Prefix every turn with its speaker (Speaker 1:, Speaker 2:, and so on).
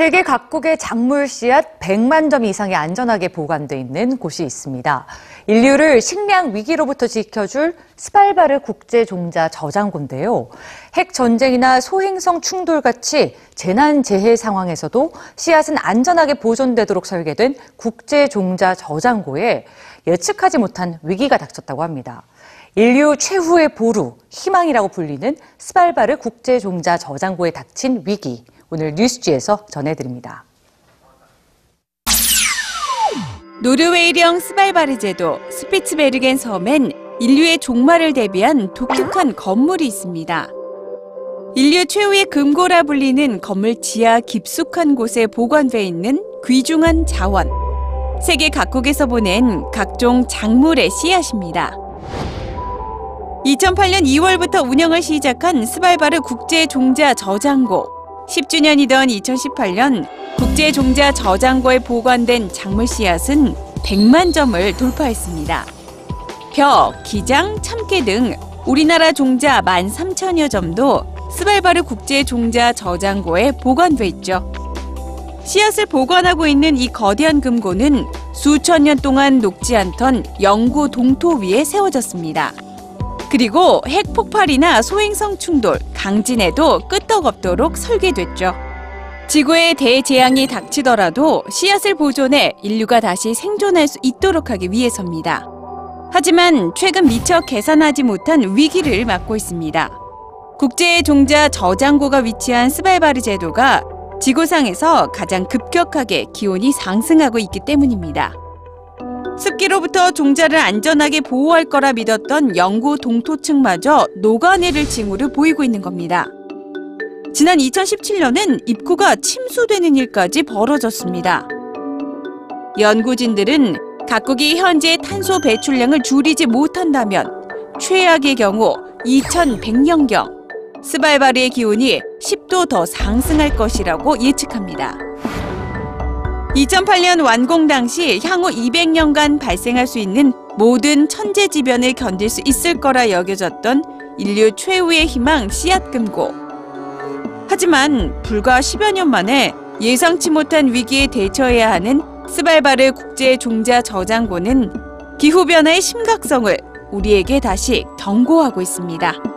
Speaker 1: 세계 각국의 작물 씨앗 100만 점 이상이 안전하게 보관돼 있는 곳이 있습니다. 인류를 식량 위기로부터 지켜줄 스발바르 국제 종자 저장고인데요. 핵 전쟁이나 소행성 충돌 같이 재난 재해 상황에서도 씨앗은 안전하게 보존되도록 설계된 국제 종자 저장고에 예측하지 못한 위기가 닥쳤다고 합니다. 인류 최후의 보루, 희망이라고 불리는 스발바르 국제 종자 저장고에 닥친 위기. 오늘 뉴스지에서 전해드립니다.
Speaker 2: 노르웨이령 스발바르 제도 스피츠베르겐 섬엔 인류의 종말을 대비한 독특한 건물이 있습니다. 인류 최후의 금고라 불리는 건물 지하 깊숙한 곳에 보관돼 있는 귀중한 자원. 세계 각국에서 보낸 각종 작물의 씨앗입니다. 2008년 2월부터 운영을 시작한 스발바르 국제 종자 저장고. 10주년이던 2018년 국제 종자 저장고에 보관된 작물 씨앗은 100만 점을 돌파했습니다. 벼, 기장, 참깨 등 우리나라 종자 13,000여 점도 스발바르 국제 종자 저장고에 보관돼 있죠. 씨앗을 보관하고 있는 이 거대한 금고는 수천 년 동안 녹지 않던 영구 동토 위에 세워졌습니다. 그리고 핵 폭발이나 소행성 충돌, 강진에도 끄떡없도록 설계됐죠. 지구에 대재앙이 닥치더라도 씨앗을 보존해 인류가 다시 생존할 수 있도록 하기 위해서입니다. 하지만 최근 미처 계산하지 못한 위기를 맞고 있습니다. 국제 종자 저장고가 위치한 스발바르 제도가 지구상에서 가장 급격하게 기온이 상승하고 있기 때문입니다. 습기로부터 종자를 안전하게 보호할 거라 믿었던 영구 동토층마저 녹아내릴 징후를 보이고 있는 겁니다. 지난 2017년엔 입구가 침수되는 일까지 벌어졌습니다. 연구진들은 각국이 현재 탄소 배출량을 줄이지 못한다면 최악의 경우 2100년경 스발바르의 기온이 10도 더 상승할 것이라고 예측합니다. 2008년 완공 당시 향후 200년간 발생할 수 있는 모든 천재지변을 견딜 수 있을 거라 여겨졌던 인류 최후의 희망 씨앗금고. 하지만 불과 10여 년 만에 예상치 못한 위기에 대처해야 하는 스발바르 국제 종자 저장고는 기후변화의 심각성을 우리에게 다시 경고하고 있습니다.